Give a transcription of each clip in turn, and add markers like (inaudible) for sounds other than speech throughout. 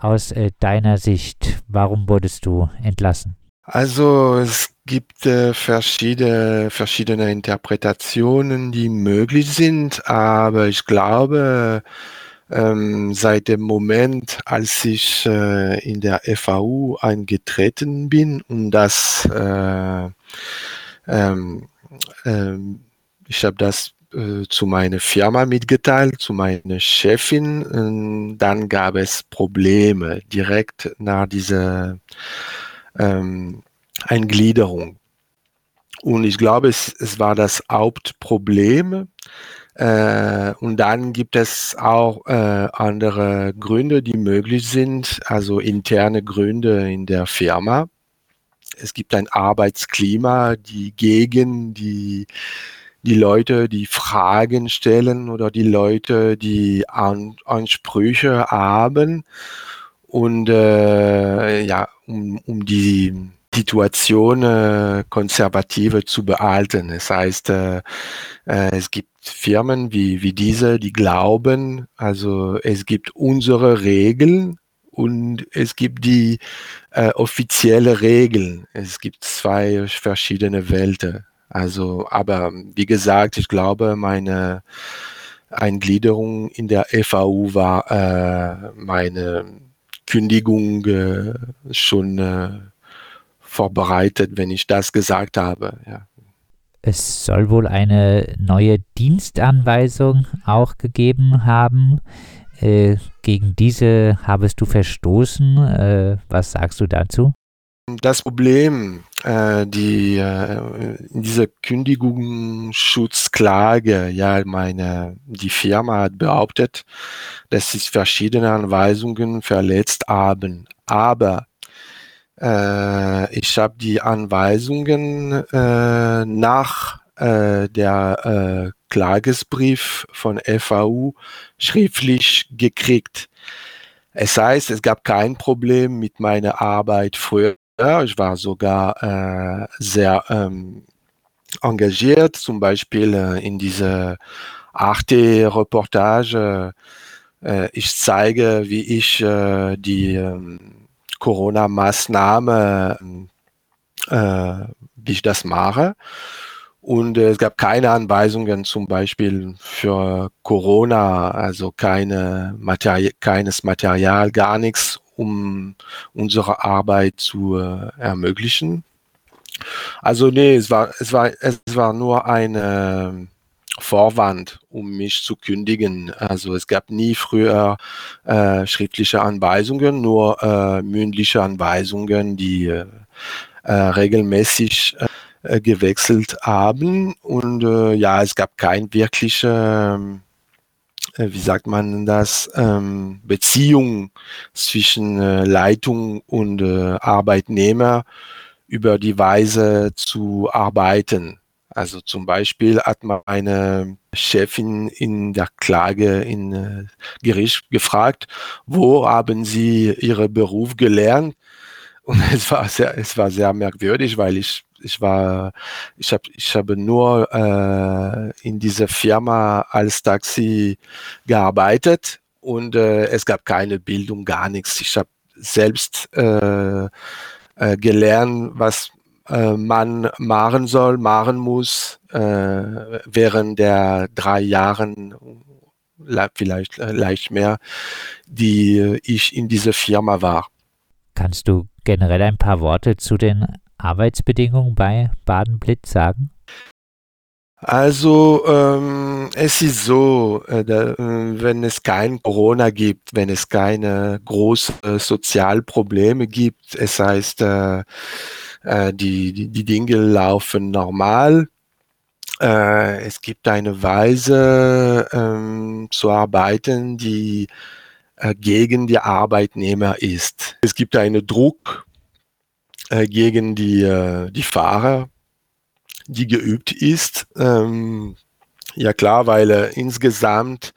aus äh, deiner Sicht? Warum wurdest du entlassen? Also es gibt äh, verschiedene, verschiedene Interpretationen, die möglich sind, aber ich glaube, ähm, seit dem Moment, als ich äh, in der FAU eingetreten bin und das, äh, ähm, ähm, ich habe das äh, zu meiner Firma mitgeteilt, zu meiner Chefin. Und dann gab es Probleme direkt nach dieser ähm, Eingliederung. Und ich glaube, es, es war das Hauptproblem. Äh, und dann gibt es auch äh, andere Gründe, die möglich sind, also interne Gründe in der Firma. Es gibt ein Arbeitsklima, die gegen die die Leute, die Fragen stellen oder die Leute, die An Ansprüche haben und äh, ja, um, um die Situation äh, konservative zu behalten. Das heißt, äh, äh, es gibt Firmen wie, wie diese, die glauben, also es gibt unsere Regeln und es gibt die äh, offizielle Regeln. Es gibt zwei verschiedene Welten. Also, aber wie gesagt, ich glaube, meine Eingliederung in der FAU war äh, meine Kündigung äh, schon äh, vorbereitet, wenn ich das gesagt habe. Ja. Es soll wohl eine neue Dienstanweisung auch gegeben haben. Äh, gegen diese habest du verstoßen. Äh, was sagst du dazu? Das Problem, äh, die, äh, diese Kündigungsschutzklage, ja, meine, die Firma hat behauptet, dass sie verschiedene Anweisungen verletzt haben. Aber äh, ich habe die Anweisungen äh, nach äh, der äh, Klagesbrief von FAU schriftlich gekriegt. Es heißt, es gab kein Problem mit meiner Arbeit früher ich war sogar äh, sehr ähm, engagiert, zum Beispiel äh, in dieser Arte-Reportage. Äh, ich zeige, wie ich äh, die ähm, Corona-Maßnahme, äh, wie ich das mache. Und äh, es gab keine Anweisungen zum Beispiel für Corona, also keine Materi keines Material, gar nichts, um unsere Arbeit zu äh, ermöglichen. Also nee, es war, es war, es war nur ein äh, Vorwand, um mich zu kündigen. Also es gab nie früher äh, schriftliche Anweisungen, nur äh, mündliche Anweisungen, die äh, äh, regelmäßig äh, gewechselt haben. Und ja, es gab kein wirkliche ähm, äh, wie sagt man das, ähm, Beziehung zwischen äh, Leitung und äh, Arbeitnehmer über die Weise zu arbeiten. Also zum Beispiel hat meine Chefin in der Klage in äh, Gericht gefragt, wo haben Sie Ihren Beruf gelernt? Und (laughs) es war sehr, es war sehr merkwürdig, weil ich ich war, ich habe, ich habe nur äh, in dieser Firma als Taxi gearbeitet und äh, es gab keine Bildung, gar nichts. Ich habe selbst äh, äh, gelernt, was äh, man machen soll, machen muss äh, während der drei Jahren vielleicht äh, leicht mehr, die ich in dieser Firma war. Kannst du generell ein paar Worte zu den Arbeitsbedingungen bei Baden-Blitz sagen? Also ähm, es ist so, äh, da, äh, wenn es kein Corona gibt, wenn es keine großen äh, Sozialprobleme gibt, es heißt, äh, äh, die, die, die Dinge laufen normal. Äh, es gibt eine Weise ähm, zu arbeiten, die gegen die Arbeitnehmer ist. Es gibt einen Druck äh, gegen die, äh, die Fahrer, die geübt ist. Ähm, ja klar, weil äh, insgesamt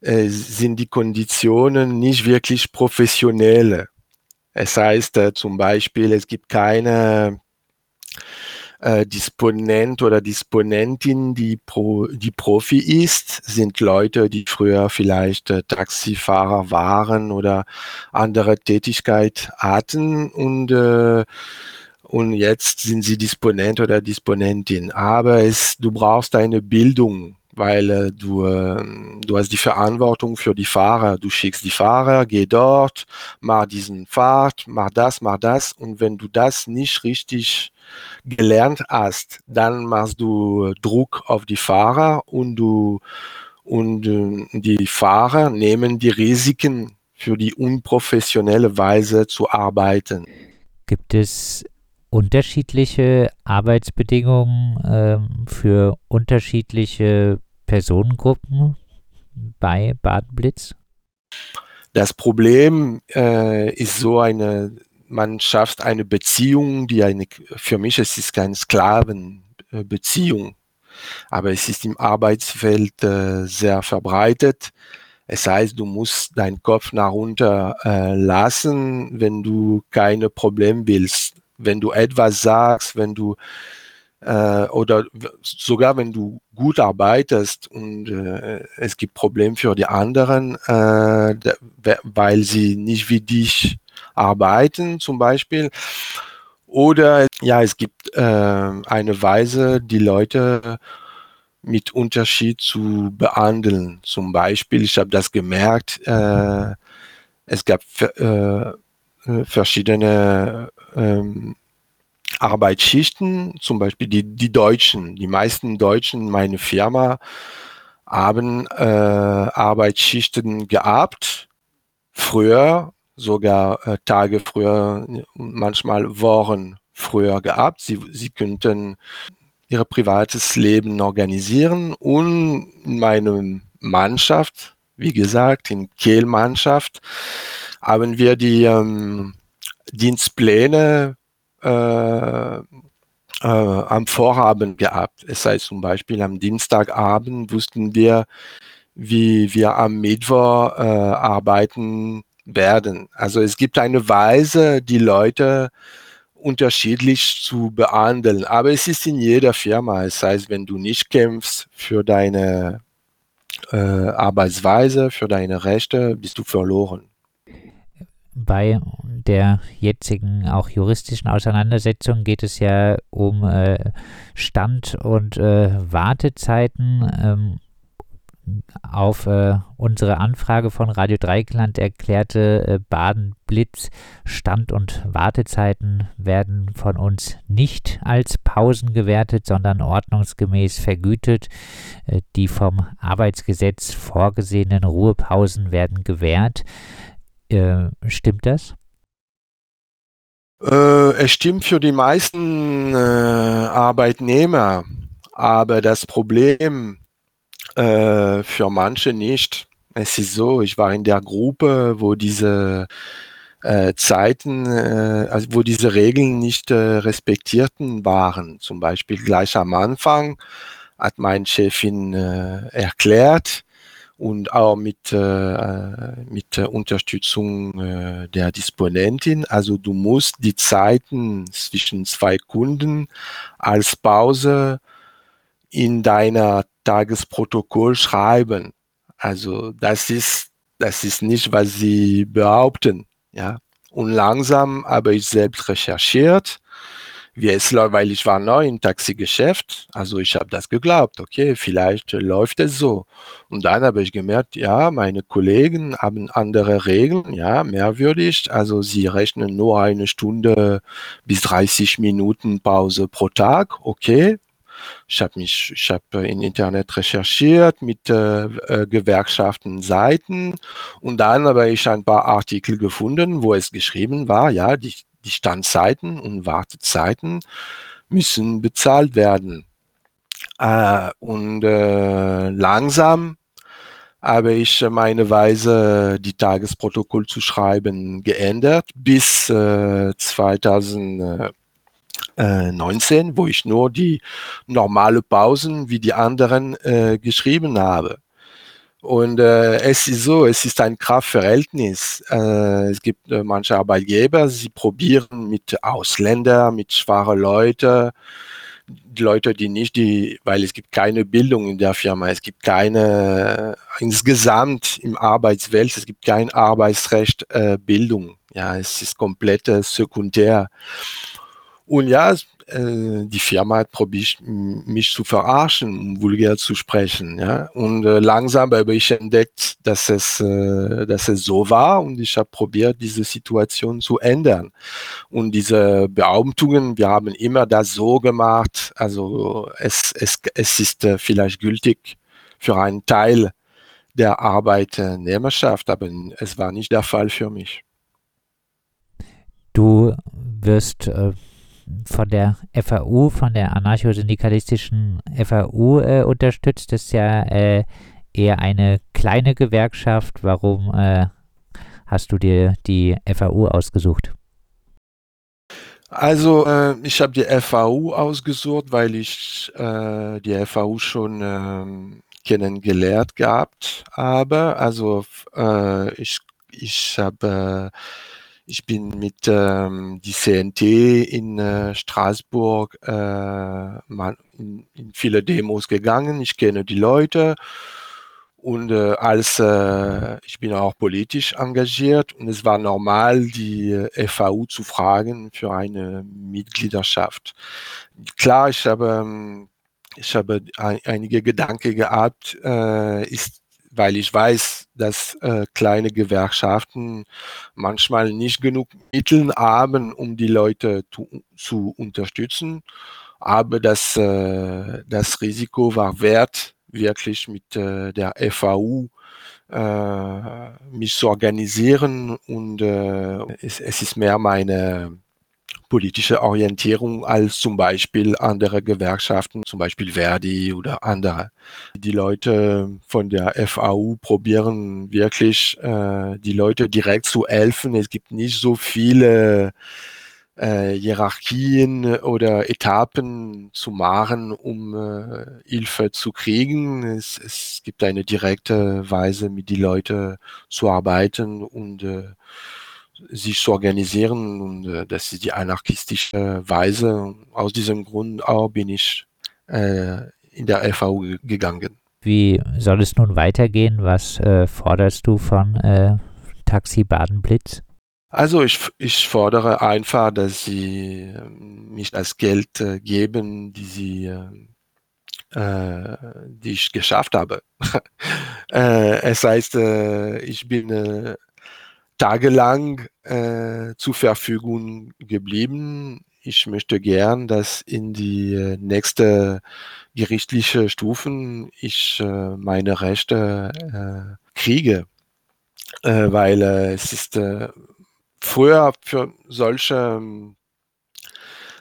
äh, sind die Konditionen nicht wirklich professionelle. Es heißt äh, zum Beispiel, es gibt keine äh, Disponent oder Disponentin, die, Pro, die Profi ist, sind Leute, die früher vielleicht äh, Taxifahrer waren oder andere Tätigkeit hatten und äh, und jetzt sind sie Disponent oder Disponentin. Aber es, du brauchst eine Bildung weil äh, du, äh, du hast die Verantwortung für die Fahrer. Du schickst die Fahrer, geh dort, mach diesen Fahrt, mach das, mach das. Und wenn du das nicht richtig gelernt hast, dann machst du Druck auf die Fahrer und du und äh, die Fahrer nehmen die Risiken für die unprofessionelle Weise zu arbeiten. Gibt es unterschiedliche Arbeitsbedingungen äh, für unterschiedliche Personengruppen bei Badenblitz? Das Problem äh, ist so eine, man schafft eine Beziehung, die eine, für mich es ist keine Sklavenbeziehung, aber es ist im Arbeitsfeld äh, sehr verbreitet. Es heißt, du musst deinen Kopf nach unten äh, lassen, wenn du keine Probleme willst. Wenn du etwas sagst, wenn du äh, oder sogar wenn du gut arbeitest und äh, es gibt Probleme für die anderen, äh, weil sie nicht wie dich arbeiten zum Beispiel. Oder ja, es gibt äh, eine Weise, die Leute mit Unterschied zu behandeln. Zum Beispiel, ich habe das gemerkt, äh, es gab äh, verschiedene ähm, Arbeitsschichten, zum Beispiel die, die Deutschen, die meisten Deutschen, meine Firma, haben äh, Arbeitsschichten gehabt, früher, sogar äh, Tage früher, manchmal Wochen früher gehabt. Sie, sie könnten ihr privates Leben organisieren und meine Mannschaft, wie gesagt, in Kehl-Mannschaft, haben wir die ähm, Dienstpläne äh, äh, am Vorabend gehabt. Es sei zum Beispiel am Dienstagabend wussten wir, wie wir am Mittwoch äh, arbeiten werden. Also es gibt eine Weise, die Leute unterschiedlich zu behandeln. Aber es ist in jeder Firma. Das heißt, wenn du nicht kämpfst für deine äh, Arbeitsweise, für deine Rechte, bist du verloren bei der jetzigen auch juristischen Auseinandersetzung geht es ja um äh, Stand- und äh, Wartezeiten. Ähm, auf äh, unsere Anfrage von Radio Dreikland erklärte äh, Baden-Blitz, Stand- und Wartezeiten werden von uns nicht als Pausen gewertet, sondern ordnungsgemäß vergütet. Äh, die vom Arbeitsgesetz vorgesehenen Ruhepausen werden gewährt. Äh, stimmt das? Äh, es stimmt für die meisten äh, Arbeitnehmer, aber das Problem äh, für manche nicht. Es ist so, ich war in der Gruppe, wo diese äh, Zeiten, äh, also wo diese Regeln nicht respektierten waren. Zum Beispiel gleich am Anfang hat mein Chefin erklärt, und auch mit, äh, mit der Unterstützung äh, der Disponentin. Also du musst die Zeiten zwischen zwei Kunden als Pause in deiner Tagesprotokoll schreiben. Also das ist, das ist nicht, was sie behaupten. Ja. Und langsam habe ich selbst recherchiert wie es läuft, weil ich war neu im Taxigeschäft, also ich habe das geglaubt, okay, vielleicht läuft es so. Und dann habe ich gemerkt, ja, meine Kollegen haben andere Regeln, ja, mehrwürdig, also sie rechnen nur eine Stunde bis 30 Minuten Pause pro Tag, okay. Ich habe mich, ich habe im Internet recherchiert mit äh, äh, Gewerkschaften Seiten. Und dann habe ich ein paar Artikel gefunden, wo es geschrieben war, ja, die, die Standzeiten und Wartezeiten müssen bezahlt werden. Äh, und äh, langsam habe ich meine Weise, die Tagesprotokoll zu schreiben, geändert bis äh, 2019, wo ich nur die normale Pausen wie die anderen äh, geschrieben habe. Und äh, es ist so, es ist ein Kraftverhältnis. Äh, es gibt äh, manche Arbeitgeber, sie probieren mit Ausländern, mit schwachen Leuten Leute, die nicht die, weil es gibt keine Bildung in der Firma, es gibt keine insgesamt im Arbeitswelt, es gibt kein Arbeitsrecht äh, Bildung. Ja, es ist komplett äh, sekundär. Und ja, äh, die Firma hat probiert, mich zu verarschen, um vulgär zu sprechen. Ja? Und äh, langsam habe ich entdeckt, dass es, äh, dass es so war und ich habe probiert, diese Situation zu ändern. Und diese Behauptungen, wir haben immer das so gemacht, also es, es, es ist äh, vielleicht gültig für einen Teil der Arbeitnehmerschaft, aber es war nicht der Fall für mich. Du wirst äh, von der FAU, von der anarcho-syndikalistischen FAU äh, unterstützt. Das ist ja äh, eher eine kleine Gewerkschaft. Warum äh, hast du dir die FAU ausgesucht? Also äh, ich habe die FAU ausgesucht, weil ich äh, die FAU schon ähm, kennengelernt gehabt habe. Also äh, ich, ich habe ich bin mit ähm, die CNT in äh, Straßburg äh, mal in, in, viele Demos gegangen. Ich kenne die Leute und äh, als äh, ich bin auch politisch engagiert und es war normal, die äh, FAU zu fragen für eine Mitgliedschaft. Klar, ich habe ähm, ich habe ein, einige Gedanken gehabt, äh, ist weil ich weiß, dass äh, kleine Gewerkschaften manchmal nicht genug Mittel haben, um die Leute zu, zu unterstützen. Aber das, äh, das Risiko war wert, wirklich mit äh, der FAU äh, mich zu organisieren und äh, es, es ist mehr meine politische Orientierung als zum Beispiel andere Gewerkschaften, zum Beispiel Verdi oder andere. Die Leute von der FAU probieren wirklich, äh, die Leute direkt zu helfen. Es gibt nicht so viele äh, Hierarchien oder Etappen zu machen, um äh, Hilfe zu kriegen. Es, es gibt eine direkte Weise, mit die Leute zu arbeiten und äh, sich zu organisieren und äh, das ist die anarchistische Weise. Aus diesem Grund auch bin ich äh, in der FAU gegangen. Wie soll es nun weitergehen? Was äh, forderst du von äh, Taxi Baden-Blitz? Also ich, ich fordere einfach, dass sie ähm, mich das Geld äh, geben, die sie äh, die ich geschafft habe. (laughs) es heißt, ich bin tagelang äh, zur Verfügung geblieben. Ich möchte gern, dass in die äh, nächste gerichtliche Stufen ich äh, meine Rechte äh, kriege, äh, weil äh, es ist äh, früher für solche ähm,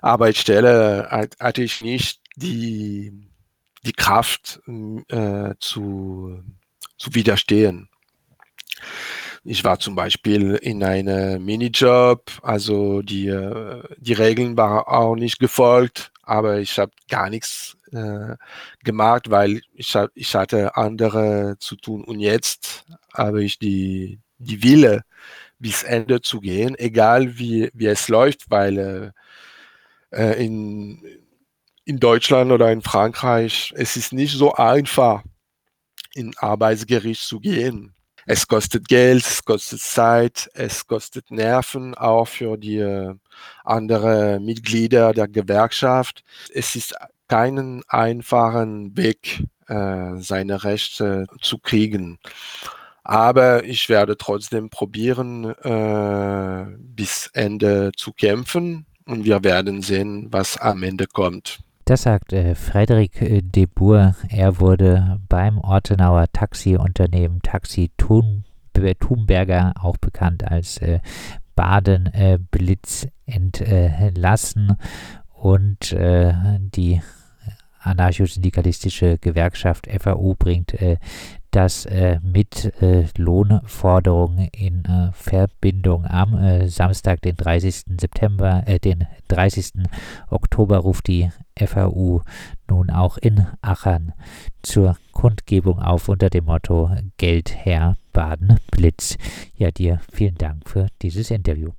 Arbeitsstelle hatte ich nicht die, die Kraft äh, zu, zu widerstehen. Ich war zum Beispiel in einem Minijob, also die, äh, die Regeln waren auch nicht gefolgt, aber ich habe gar nichts äh, gemacht, weil ich, ich hatte andere zu tun. Und jetzt habe ich die, die Wille, bis Ende zu gehen, egal wie, wie es läuft, weil äh, äh in, in Deutschland oder in Frankreich, es ist nicht so einfach, in Arbeitsgericht zu gehen. Es kostet Geld, es kostet Zeit, es kostet Nerven auch für die äh, anderen Mitglieder der Gewerkschaft. Es ist keinen einfachen Weg, äh, seine Rechte zu kriegen. Aber ich werde trotzdem probieren, äh, bis Ende zu kämpfen und wir werden sehen, was am Ende kommt. Das sagt äh, Frederik äh, de Boer. Er wurde beim Ortenauer Taxiunternehmen Taxi Thun, Thunberger, auch bekannt als äh, Baden äh, Blitz, entlassen. Und äh, die anarcho-syndikalistische Gewerkschaft FAU bringt äh, das äh, mit äh, Lohnforderungen in äh, Verbindung am äh, Samstag, den 30. September, äh, den 30. Oktober ruft die FAU nun auch in Aachen zur Kundgebung auf unter dem Motto Geld her Baden Blitz. Ja, dir vielen Dank für dieses Interview.